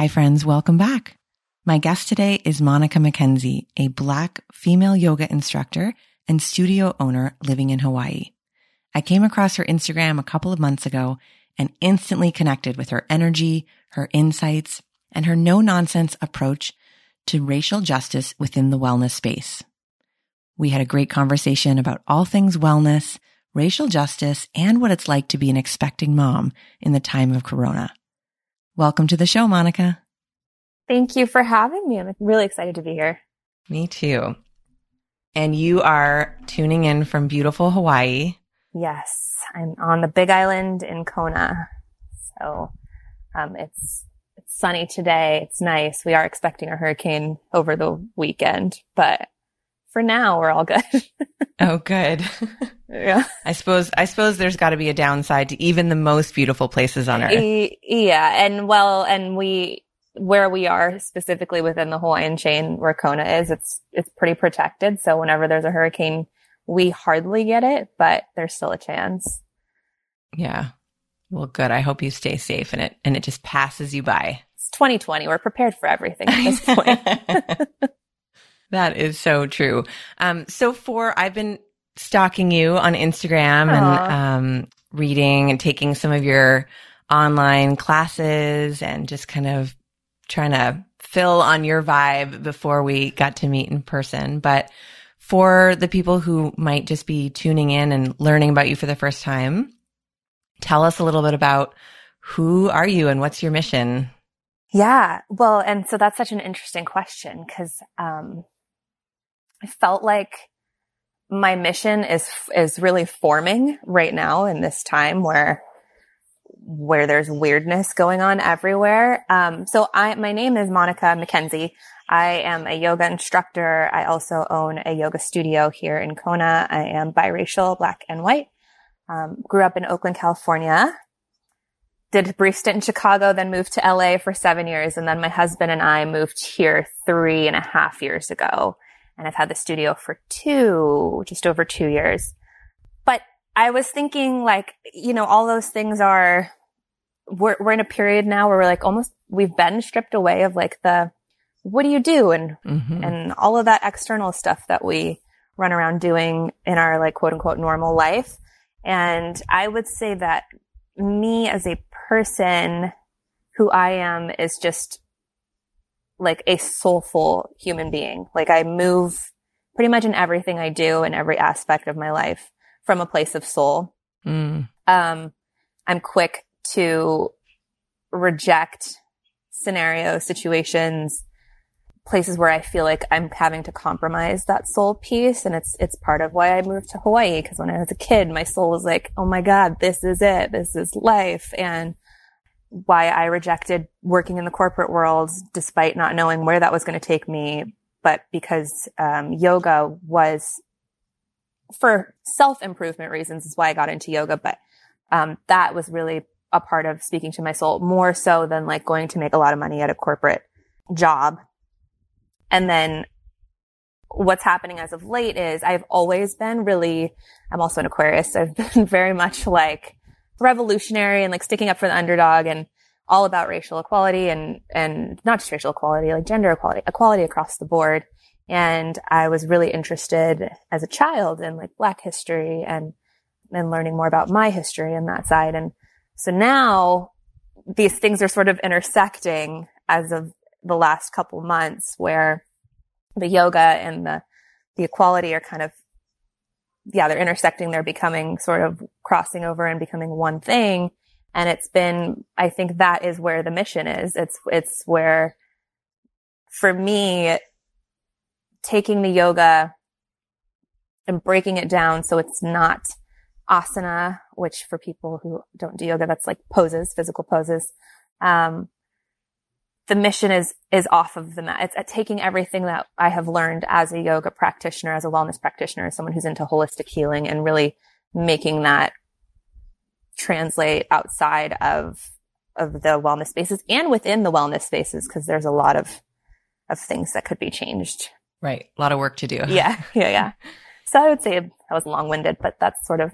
Hi, friends. Welcome back. My guest today is Monica McKenzie, a Black female yoga instructor and studio owner living in Hawaii. I came across her Instagram a couple of months ago and instantly connected with her energy, her insights, and her no nonsense approach to racial justice within the wellness space. We had a great conversation about all things wellness, racial justice, and what it's like to be an expecting mom in the time of Corona. Welcome to the show, Monica. Thank you for having me. I'm really excited to be here. Me too. And you are tuning in from beautiful Hawaii. Yes, I'm on the Big Island in Kona. So um, it's it's sunny today. It's nice. We are expecting a hurricane over the weekend, but for now we're all good. oh, good. yeah. I suppose I suppose there's got to be a downside to even the most beautiful places on earth. Yeah, and well, and we where we are specifically within the Hawaiian chain where Kona is, it's it's pretty protected. So whenever there's a hurricane, we hardly get it, but there's still a chance. Yeah. Well, good. I hope you stay safe and it and it just passes you by. It's 2020. We're prepared for everything at this point. that is so true. Um, so for I've been stalking you on Instagram Aww. and um, reading and taking some of your online classes and just kind of trying to fill on your vibe before we got to meet in person. But for the people who might just be tuning in and learning about you for the first time, tell us a little bit about who are you and what's your mission? Yeah. Well, and so that's such an interesting question because um, I felt like my mission is is really forming right now in this time where where there's weirdness going on everywhere. Um, so I, my name is Monica McKenzie. I am a yoga instructor. I also own a yoga studio here in Kona. I am biracial, black and white. Um, grew up in Oakland, California. Did a brief stint in Chicago, then moved to LA for seven years. And then my husband and I moved here three and a half years ago. And I've had the studio for two, just over two years. But I was thinking like, you know, all those things are we're, we're in a period now where we're like almost, we've been stripped away of like the, what do you do? And, mm-hmm. and all of that external stuff that we run around doing in our like quote unquote normal life. And I would say that me as a person who I am is just like a soulful human being. Like I move pretty much in everything I do in every aspect of my life from a place of soul. Mm. Um, I'm quick to reject scenarios, situations, places where I feel like I'm having to compromise that soul piece. And it's, it's part of why I moved to Hawaii. Cause when I was a kid, my soul was like, Oh my God, this is it. This is life. And why I rejected working in the corporate world despite not knowing where that was going to take me. But because, um, yoga was for self improvement reasons is why I got into yoga. But, um, that was really a part of speaking to my soul more so than like going to make a lot of money at a corporate job. And then what's happening as of late is I've always been really, I'm also an Aquarius. I've been very much like revolutionary and like sticking up for the underdog and all about racial equality and, and not just racial equality, like gender equality, equality across the board. And I was really interested as a child in like black history and, and learning more about my history and that side. And so now these things are sort of intersecting as of the last couple months where the yoga and the, the equality are kind of, yeah, they're intersecting. They're becoming sort of crossing over and becoming one thing. And it's been, I think that is where the mission is. It's, it's where for me, taking the yoga and breaking it down so it's not asana, which for people who don't do yoga, that's like poses, physical poses. Um, the mission is, is off of the mat. It's at taking everything that I have learned as a yoga practitioner, as a wellness practitioner, as someone who's into holistic healing and really making that translate outside of, of the wellness spaces and within the wellness spaces. Cause there's a lot of, of things that could be changed. Right. A lot of work to do. Yeah. Yeah. Yeah. so I would say I was long winded, but that's sort of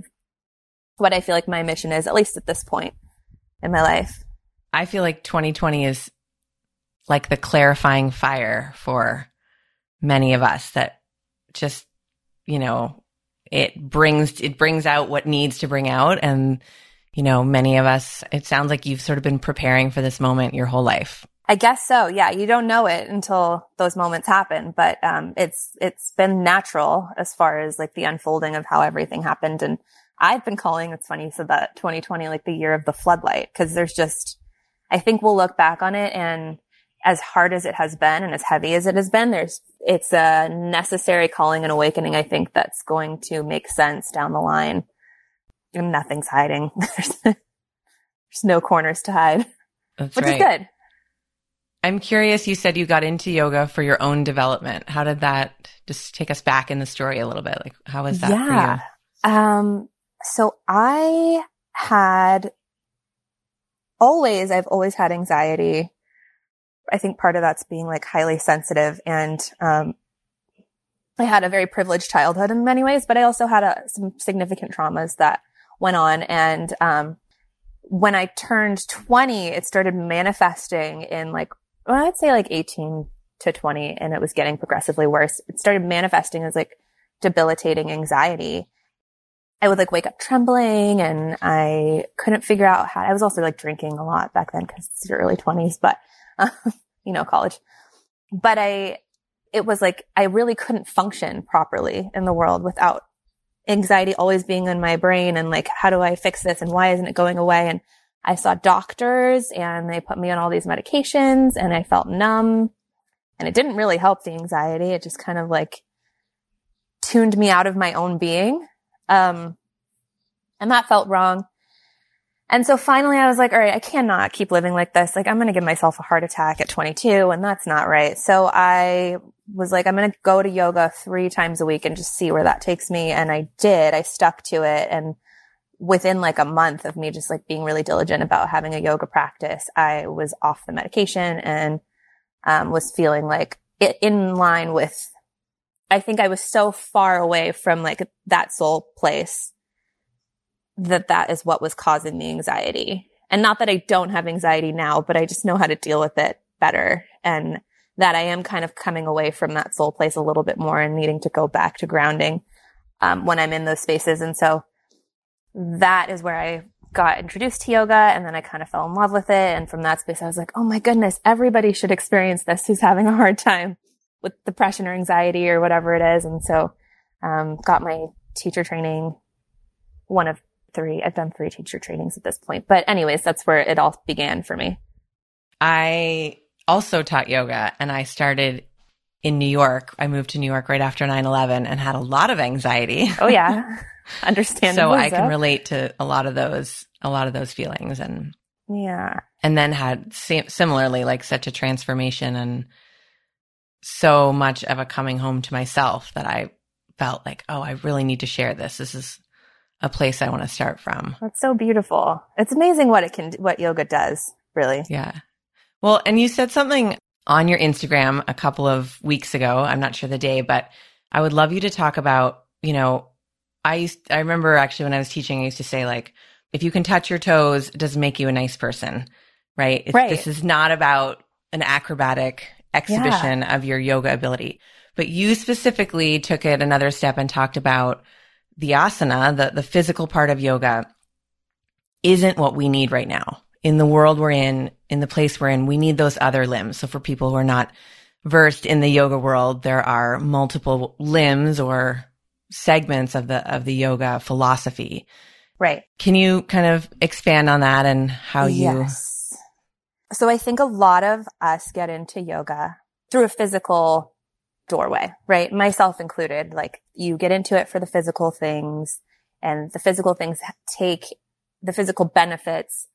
what I feel like my mission is, at least at this point in my life. I feel like 2020 is like the clarifying fire for many of us that just, you know, it brings, it brings out what needs to bring out. And, you know, many of us, it sounds like you've sort of been preparing for this moment your whole life. I guess so. Yeah. You don't know it until those moments happen, but, um, it's, it's been natural as far as like the unfolding of how everything happened. And I've been calling, it's funny said that 2020, like the year of the floodlight, because there's just, I think we'll look back on it and as hard as it has been and as heavy as it has been, there's, it's a necessary calling and awakening. I think that's going to make sense down the line. And nothing's hiding. there's, there's no corners to hide, That's which right. is good. I'm curious. You said you got into yoga for your own development. How did that just take us back in the story a little bit? Like, how was that yeah. for you? Um, so I had always, I've always had anxiety. I think part of that's being like highly sensitive and, um, I had a very privileged childhood in many ways, but I also had a, some significant traumas that went on. And, um, when I turned 20, it started manifesting in like, well, I'd say like 18 to 20 and it was getting progressively worse. It started manifesting as like debilitating anxiety. I would like wake up trembling and I couldn't figure out how, I was also like drinking a lot back then because it's your early twenties, but, uh, you know, college, but I, it was like, I really couldn't function properly in the world without anxiety always being in my brain and like, how do I fix this? And why isn't it going away? And I saw doctors and they put me on all these medications and I felt numb and it didn't really help the anxiety. It just kind of like tuned me out of my own being. Um, and that felt wrong. And so finally I was like, all right, I cannot keep living like this. Like I'm going to give myself a heart attack at 22 and that's not right. So I was like, I'm going to go to yoga three times a week and just see where that takes me. And I did. I stuck to it. And within like a month of me just like being really diligent about having a yoga practice, I was off the medication and um, was feeling like in line with, I think I was so far away from like that soul place that that is what was causing the anxiety. And not that I don't have anxiety now, but I just know how to deal with it better. And that I am kind of coming away from that soul place a little bit more and needing to go back to grounding, um, when I'm in those spaces. And so that is where I got introduced to yoga and then I kind of fell in love with it. And from that space, I was like, Oh my goodness, everybody should experience this who's having a hard time with depression or anxiety or whatever it is. And so, um, got my teacher training, one of three. I've done three teacher trainings at this point. But anyways, that's where it all began for me. I also taught yoga and I started in New York. I moved to New York right after 9-11 and had a lot of anxiety. Oh yeah. Understandable. so I can relate to a lot of those, a lot of those feelings and yeah. And then had similarly like such a transformation and so much of a coming home to myself that I felt like, oh, I really need to share this. This is a place I want to start from. That's so beautiful. It's amazing what it can, what yoga does, really. Yeah. Well, and you said something on your Instagram a couple of weeks ago. I'm not sure the day, but I would love you to talk about, you know, I used, I remember actually when I was teaching, I used to say like, if you can touch your toes, it doesn't make you a nice person, right? It's, right. This is not about an acrobatic exhibition yeah. of your yoga ability, but you specifically took it another step and talked about the asana, the, the physical part of yoga isn't what we need right now in the world we're in, in the place we're in. We need those other limbs. So for people who are not versed in the yoga world, there are multiple limbs or segments of the, of the yoga philosophy. Right. Can you kind of expand on that and how you? Yes. So I think a lot of us get into yoga through a physical doorway, right? Myself included. Like you get into it for the physical things and the physical things take the physical benefits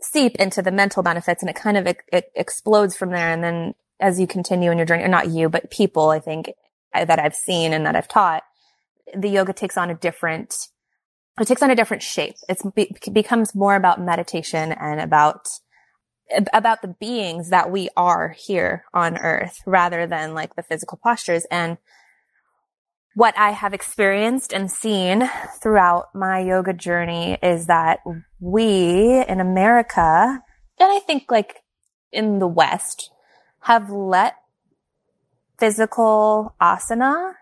seep into the mental benefits and it kind of it, it explodes from there. And then as you continue in your journey, or not you, but people, I think that I've seen and that I've taught, the yoga takes on a different, it takes on a different shape. It becomes more about meditation and about, about the beings that we are here on earth rather than like the physical postures. And what I have experienced and seen throughout my yoga journey is that we in America, and I think like in the West, have let physical asana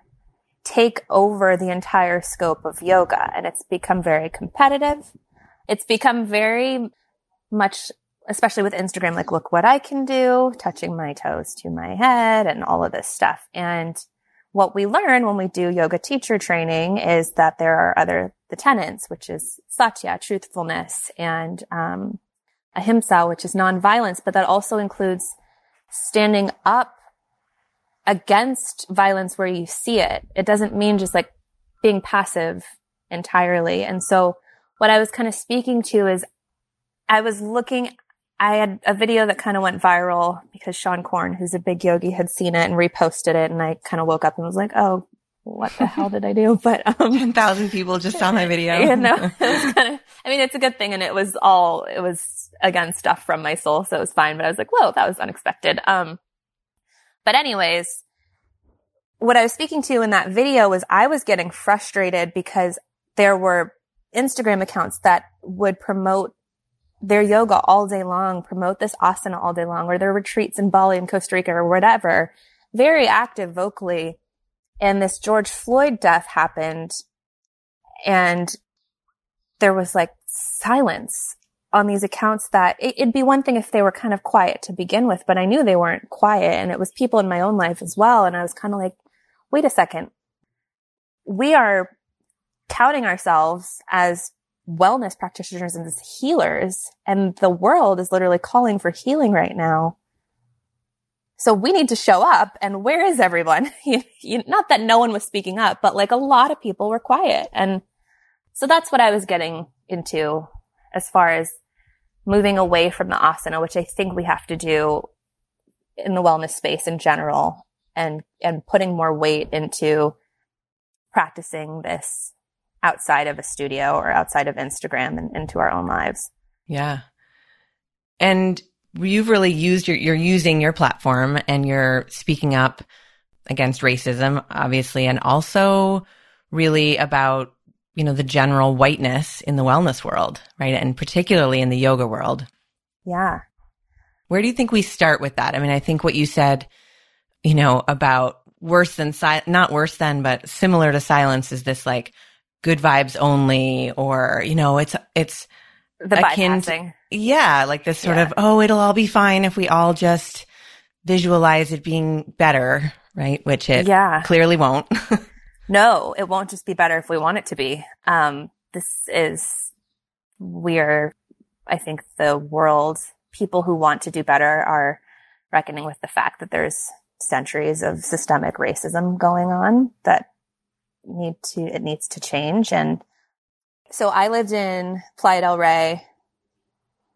take over the entire scope of yoga and it's become very competitive. It's become very much, especially with Instagram, like, look what I can do, touching my toes to my head and all of this stuff. And what we learn when we do yoga teacher training is that there are other, the tenets, which is satya, truthfulness, and, um, ahimsa, which is nonviolence, but that also includes standing up against violence where you see it. It doesn't mean just like being passive entirely. And so what I was kind of speaking to is I was looking, I had a video that kind of went viral because Seane Corn, who's a big yogi, had seen it and reposted it. And I kind of woke up and was like, oh, what the hell did I do? But um, 10,000 people just saw my video. you know, kind of, I mean, it's a good thing. And it was all, it was again stuff from my soul. So it was fine. But I was like, whoa, that was unexpected. Um, but anyways, what I was speaking to in that video was I was getting frustrated because there were Instagram accounts that would promote their yoga all day long, promote this asana all day long, or their retreats in Bali and Costa Rica or whatever, very active vocally. And this George Floyd death happened and there was like silence on these accounts that it, would be one thing if they were kind of quiet to begin with, but I knew they weren't quiet and it was people in my own life as well. And I was kind of like, wait a second. We are touting ourselves as wellness practitioners and as healers and the world is literally calling for healing right now. So we need to show up and where is everyone? not that no one was speaking up, but like a lot of people were quiet. And so that's what I was getting into as far as moving away from the asana, which I think we have to do in the wellness space in general and, and putting more weight into practicing this outside of a studio or outside of Instagram and into our own lives. Yeah. And you've really used your, you're using your platform and you're speaking up against racism, obviously, and also really about, you know, the general whiteness in the wellness world, right? And particularly in the yoga world. Yeah. Where do you think we start with that? I mean, I think what you said, you know, about worse than si- not worse than, but similar to silence is this like good vibes only, or, you know, it's, it's, the akin bypassing. To, yeah, like this sort yeah. of, oh, it'll all be fine if we all just visualize it being better, right? Which it yeah. clearly won't. no, it won't just be better if we want it to be. Um, this is, we are, I think the world, people who want to do better are reckoning with the fact that there's centuries of systemic racism going on that need to, it needs to change. And so I lived in Playa del Rey,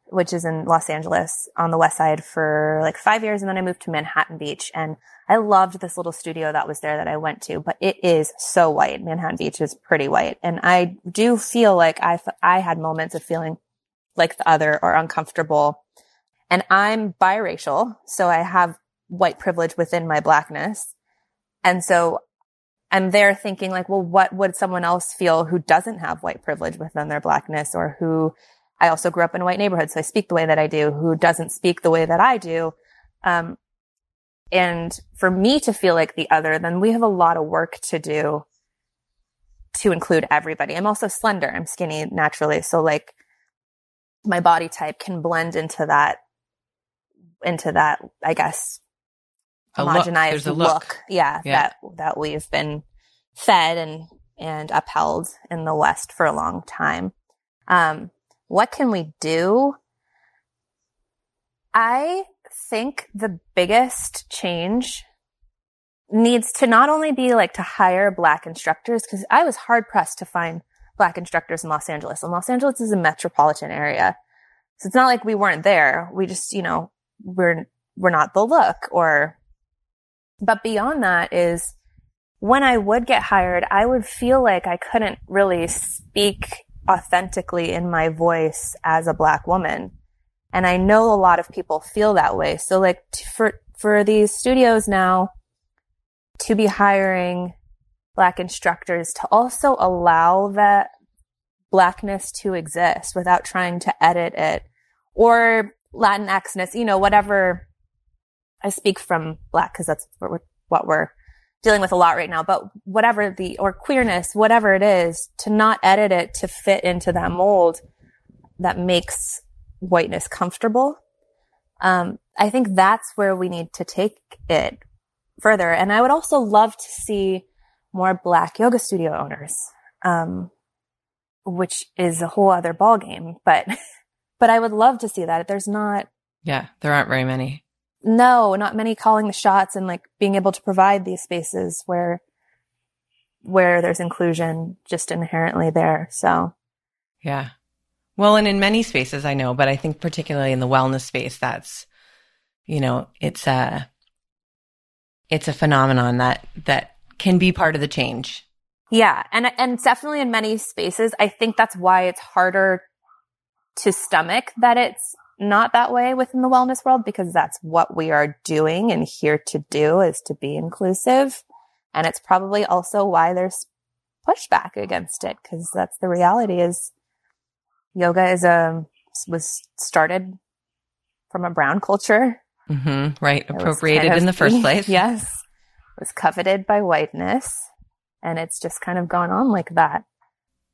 which is in Los Angeles on the west side for like five years. And then I moved to Manhattan Beach and I loved this little studio that was there that I went to, but it is so white. Manhattan Beach is pretty white. And I do feel like I, I had moments of feeling like the other or uncomfortable. And I'm biracial. So I have white privilege within my blackness. And so I'm there thinking like, well, what would someone else feel who doesn't have white privilege within their blackness or who I also grew up in a white neighborhood. So I speak the way that I do, who doesn't speak the way that I do. Um, and for me to feel like the other, then we have a lot of work to do to include everybody. I'm also slender. I'm skinny naturally. So like my body type can blend into that, into that, I guess, homogenized look. look. Yeah, yeah, that that we've been fed and and upheld in the West for a long time. Um, what can we do? I think the biggest change needs to not only be like to hire black instructors, because I was hard pressed to find black instructors in Los Angeles. And Los Angeles is a metropolitan area. So it's not like we weren't there. We just, you know, we're, we're not the look or, but beyond that is when I would get hired, I would feel like I couldn't really speak authentically in my voice as a black woman. And I know a lot of people feel that way. So like for, for these studios now to be hiring black instructors to also allow that blackness to exist without trying to edit it or Latinxness, you know, whatever. I speak from black because that's what we're, what we're dealing with a lot right now, but whatever the, or queerness, whatever it is, to not edit it to fit into that mold that makes whiteness comfortable. Um, I think that's where we need to take it further. And I would also love to see more black yoga studio owners, um, which is a whole other ballgame. But, but I would love to see that. There's not. Yeah, there aren't very many. No, not many calling the shots and like being able to provide these spaces where, where there's inclusion just inherently there. So. Yeah. Well, and in many spaces I know, but I think particularly in the wellness space, that's, you know, it's a, it's a phenomenon that, that can be part of the change. Yeah. And, and definitely in many spaces, I think that's why it's harder to stomach that it's not that way within the wellness world because that's what we are doing and here to do is to be inclusive. And it's probably also why there's pushback against it because that's the reality is yoga is a, was started from a brown culture. Mm-hmm, right. Appropriated kind of, in the first place. Yes was coveted by whiteness. And it's just kind of gone on like that.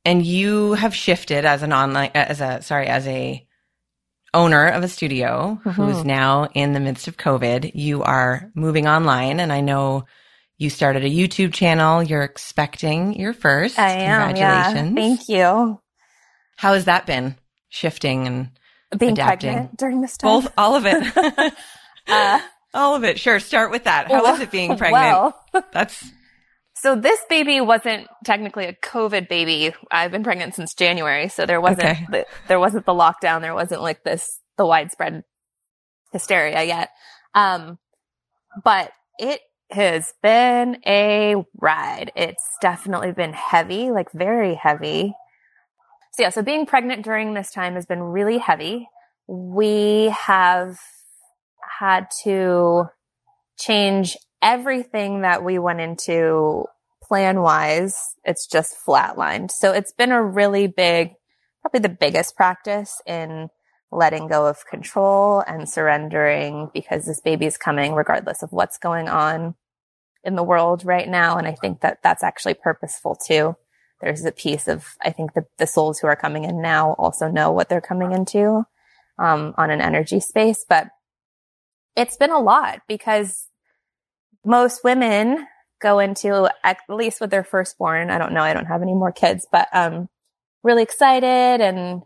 And you have shifted as an online, as a, sorry, as a owner of a studio mm-hmm. who's now in the midst of COVID. You are moving online and I know you started a YouTube channel. You're expecting your first. I am. Congratulations. Yeah. Thank you. How has that been shifting and being adapting? pregnant during this time? Both, all of it. uh, all of it. Sure. Start with that. How well, was it being pregnant? Well, That's so this baby wasn't technically a COVID baby. I've been pregnant since January, so there wasn't okay. the, there wasn't the lockdown. There wasn't like this the widespread hysteria yet. Um, but it has been a ride. It's definitely been heavy, like very heavy. So yeah, so being pregnant during this time has been really heavy. We have had to change everything that we went into plan wise. It's just flatlined. So it's been a really big, probably the biggest practice in letting go of control and surrendering because this baby is coming regardless of what's going on in the world right now. And I think that that's actually purposeful too. There's a piece of, I think the, the souls who are coming in now also know what they're coming into, um, on an energy space, but it's been a lot because most women go into at least with their firstborn. I don't know. I don't have any more kids, but, um, really excited and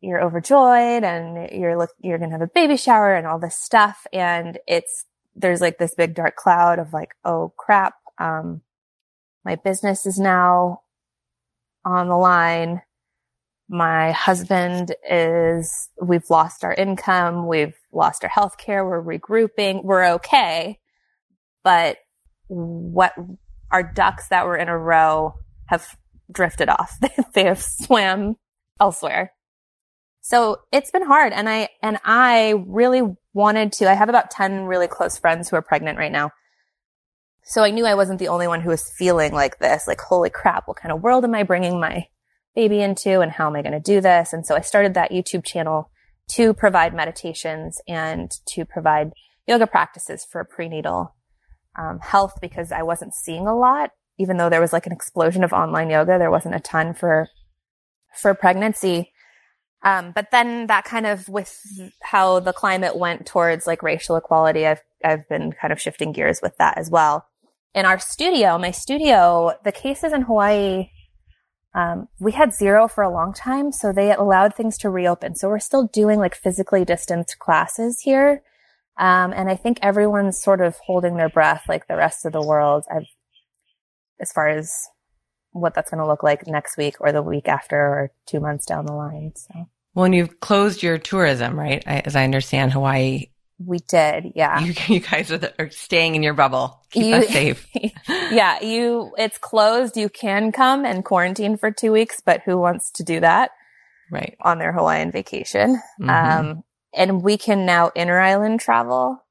you're overjoyed and you're look, you're to have a baby shower and all this stuff. And it's, there's like this big dark cloud of like, oh crap. Um, my business is now on the line my husband is, we've lost our income. We've lost our health care. We're regrouping. We're okay. But what our ducks that were in a row have drifted off. they have swam elsewhere. So it's been hard. And I, and I really wanted to, I have about 10 really close friends who are pregnant right now. So I knew I wasn't the only one who was feeling like this, like, holy crap, what kind of world am I bringing my baby into and how am I going to do this? And so I started that YouTube channel to provide meditations and to provide yoga practices for prenatal um, health because I wasn't seeing a lot, even though there was like an explosion of online yoga. There wasn't a ton for for pregnancy. Um, but then that kind of with how the climate went towards like racial equality, I've I've been kind of shifting gears with that as well. In our studio, my studio, the cases in Hawaii um, we had zero for a long time, so they allowed things to reopen. So we're still doing like physically distanced classes here. Um, and I think everyone's sort of holding their breath like the rest of the world. I've, as far as what that's going to look like next week or the week after or two months down the line. So Well, and you've closed your tourism, right? I, as I understand, Hawaii. We did, yeah. You, you guys are, the, are, staying in your bubble. Keep you, us safe. yeah, you. It's closed. You can come and quarantine for two weeks, but who wants to do that? Right on their Hawaiian vacation. Mm-hmm. Um, and we can now inter island travel.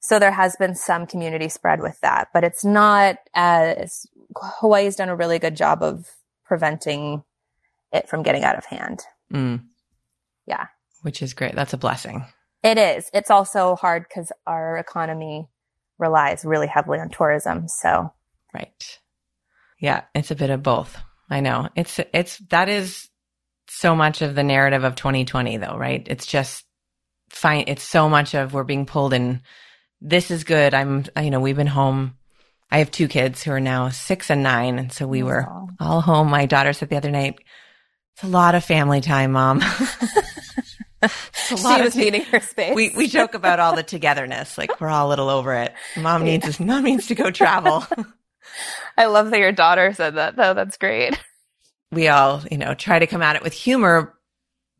So there has been some community spread with that, but it's not as Hawaii's done a really good job of preventing it from getting out of hand. Mm. Yeah. Which is great. That's a blessing. It is. It's also hard because our economy relies really heavily on tourism. So. Right. Yeah. It's a bit of both. I know. It's, it's, that is so much of the narrative of 2020 though, right? It's just fine. It's so much of we're being pulled in. This is good. I'm, you know, we've been home. I have two kids who are now six and nine. And so we Aww. were all home. My daughter said the other night, it's a lot of family time, mom. she was needing her space. We we joke about all the togetherness, like we're all a little over it. Mom needs yeah. mom needs to go travel. I love that your daughter said that though. That's great we all, you know, try to come at it with humor,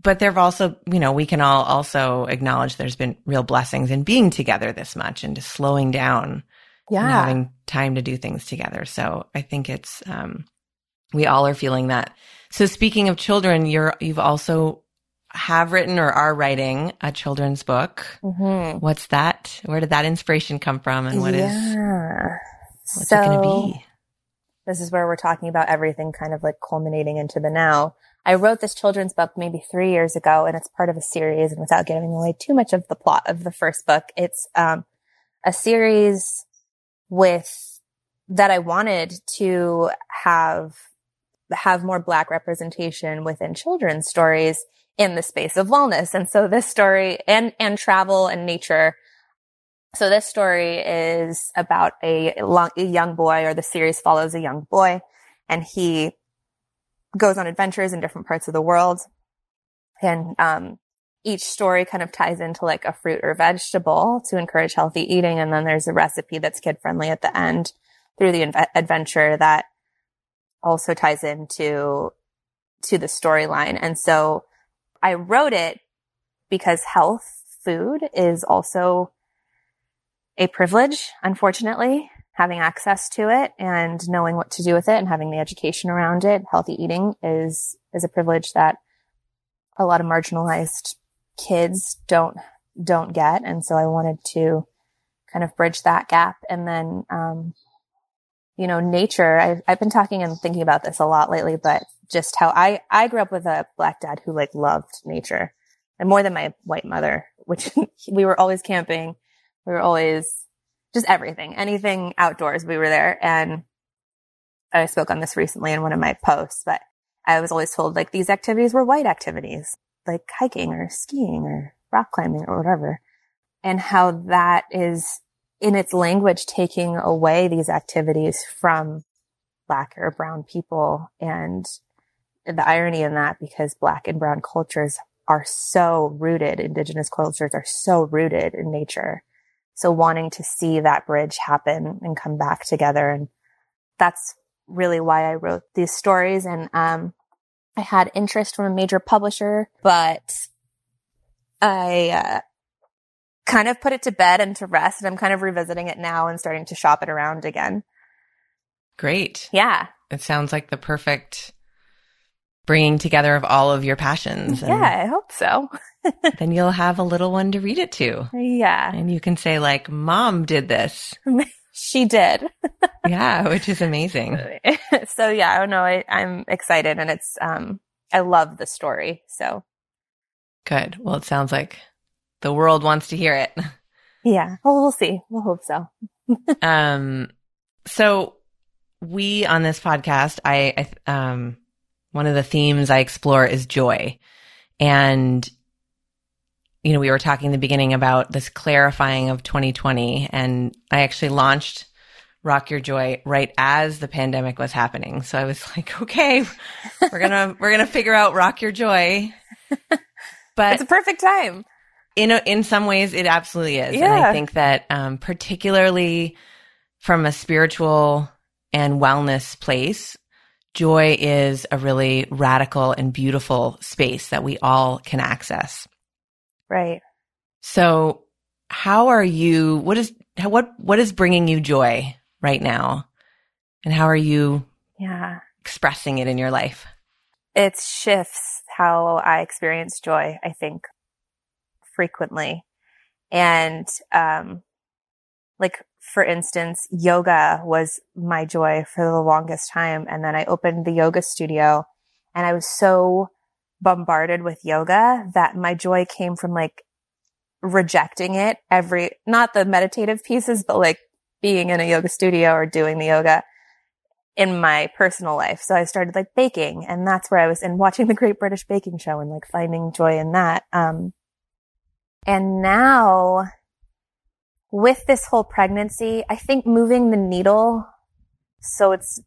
but there've also, you know, we can all also acknowledge there's been real blessings in being together this much and just slowing down yeah. and having time to do things together. So I think it's, um, we all are feeling that. So speaking of children, you're, you've also have written or are writing a children's book. Mm-hmm. What's that? Where did that inspiration come from? And what yeah. is? what's so, it going to be? This is where we're talking about everything kind of like culminating into the now. I wrote this children's book maybe three years ago and it's part of a series and without giving away too much of the plot of the first book, it's, um, a series with that I wanted to have, have more black representation within children's stories in the space of wellness. And so this story and, and travel and nature so this story is about a, long, a young boy or the series follows a young boy and he goes on adventures in different parts of the world. And, um, each story kind of ties into like a fruit or vegetable to encourage healthy eating. And then there's a recipe that's kid friendly at the end through the inv- adventure that also ties into, to the storyline. And so I wrote it because health food is also a privilege, unfortunately, having access to it and knowing what to do with it and having the education around it. Healthy eating is, is a privilege that a lot of marginalized kids don't, don't get. And so I wanted to kind of bridge that gap. And then, um, you know, nature, I've, I've been talking and thinking about this a lot lately, but just how I, I grew up with a black dad who like loved nature and more than my white mother, which we were always camping we were always just everything, anything outdoors. We were there. And I spoke on this recently in one of my posts, but I was always told like these activities were white activities, like hiking or skiing or rock climbing or whatever. And how that is in its language taking away these activities from black or brown people and the irony in that because black and brown cultures are so rooted, indigenous cultures are so rooted in nature so wanting to see that bridge happen and come back together. And that's really why I wrote these stories. And, um, I had interest from a major publisher, but I, uh, kind of put it to bed and to rest. And I'm kind of revisiting it now and starting to shop it around again. Great. Yeah. It sounds like the perfect bringing together of all of your passions. yeah, I hope so. then you'll have a little one to read it to. Yeah. And you can say like, mom did this. she did. yeah, which is amazing. so yeah, I don't know. I, I'm excited and it's, um, I love the story. So good. Well, it sounds like the world wants to hear it. Yeah. Well, we'll see. We'll hope so. um, so we on this podcast, I, I um, one of the themes I explore is joy. And, you know, we were talking in the beginning about this clarifying of 2020 and I actually launched Rock Your Joy right as the pandemic was happening. So I was like, okay, we're going to, we're going to figure out Rock Your Joy. But it's a perfect time. In a, in some ways it absolutely is. Yeah. And I think that, um, particularly from a spiritual and wellness place, joy is a really radical and beautiful space that we all can access. Right. So how are you, what is, what, what is bringing you joy right now? And how are you yeah. expressing it in your life? It shifts how I experience joy, I think, frequently. And, um, like, for instance, yoga was my joy for the longest time. And then I opened the yoga studio and I was so bombarded with yoga that my joy came from like rejecting it every, not the meditative pieces, but like being in a yoga studio or doing the yoga in my personal life. So I started like baking and that's where I was in watching the Great British Baking Show and like finding joy in that. Um, and now with this whole pregnancy, I think moving the needle so it's,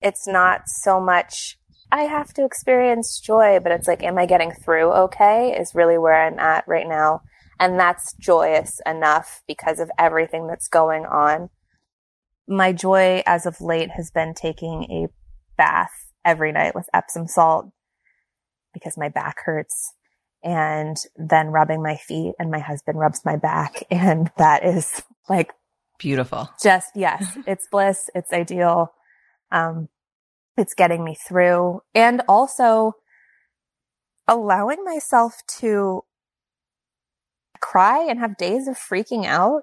it's not so much I have to experience joy, but it's like, am I getting through okay is really where I'm at right now. And that's joyous enough because of everything that's going on my joy as of late has been taking a bath every night with Epsom salt because my back hurts and then rubbing my feet and my husband rubs my back. And that is like beautiful. Just yes, it's bliss. It's ideal. Um, it's getting me through and also allowing myself to cry and have days of freaking out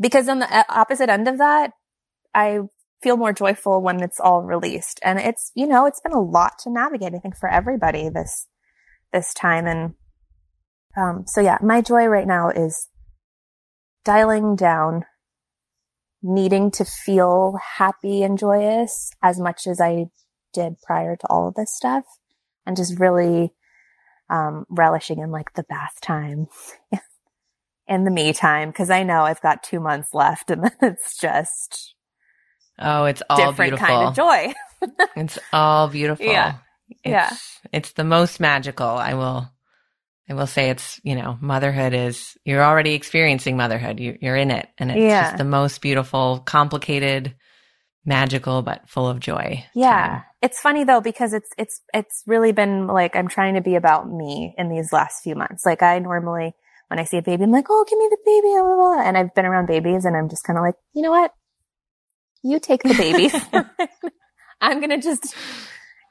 because on the opposite end of that, I feel more joyful when it's all released. And it's, you know, it's been a lot to navigate, I think, for everybody this, this time. And, um, so yeah, my joy right now is dialing down, needing to feel happy and joyous as much as I did prior to all of this stuff and just really, um, relishing in like the bath time and the me time. Cause I know I've got two months left and then it's just, Oh, it's all different beautiful. kind of joy. it's all beautiful. Yeah. It's, yeah. It's the most magical. I will, I will say it's, you know, motherhood is, you're already experiencing motherhood. You, you're in it and it's Yeah. just the most beautiful, complicated, magical, but full of joy. Yeah. time. It's funny though, because it's, it's, it's really been like, I'm trying to be about me in these last few months. Like I normally, when I see a baby, I'm like, oh, give me the baby. blah, blah, blah. And I've been around babies and I'm just kind of like, you know what? You take the baby. I'm going to just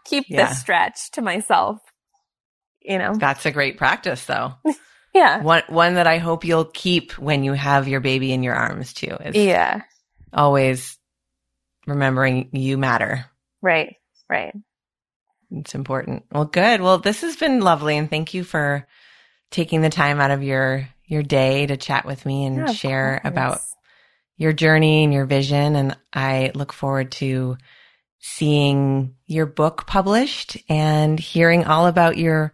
keep Yeah. this stretch to myself, you know? That's a great practice though. Yeah. one, one that I hope you'll keep when you have your baby in your arms too is Yeah. always remembering you matter. Right. Right. It's important. Well, good. Well, this has been lovely and thank you for taking the time out of your your day to chat with me and Yeah, share course. about your journey and your vision and I look forward to seeing your book published and hearing all about your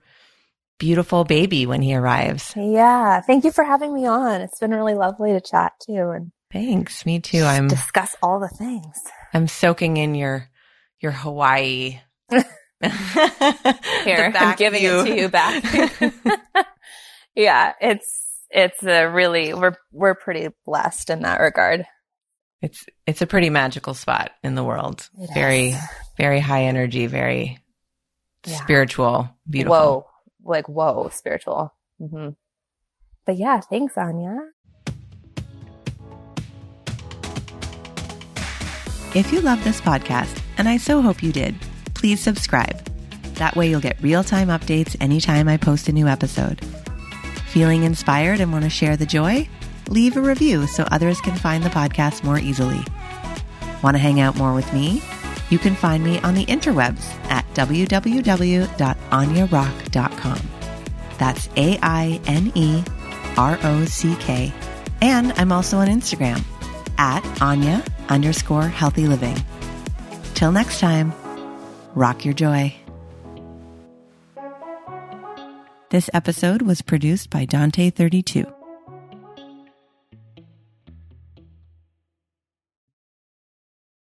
beautiful baby when he arrives. Yeah. Thank you for having me on. It's been really lovely to chat too and Thanks. Me too. I'm discuss all the things. I'm soaking in your your Hawaii. Here, I'm giving view. it to you back. yeah, it's it's a really we're we're pretty blessed in that regard. It's it's a pretty magical spot in the world. It very is. very high energy, very Yeah. spiritual, beautiful. Whoa, like whoa, spiritual. hmm But yeah, thanks, Aine. If you love this podcast, and I so hope you did, please subscribe. That way you'll get real-time updates anytime I post a new episode. Feeling inspired and want to share the joy? Leave a review so others can find the podcast more easily. Want to hang out more with me? You can find me on the interwebs at www.ainerock.com. That's A I N E R O C K. And I'm also on Instagram at Aine underscore healthy living. Till next time, rock your joy. This episode was produced by Dante32.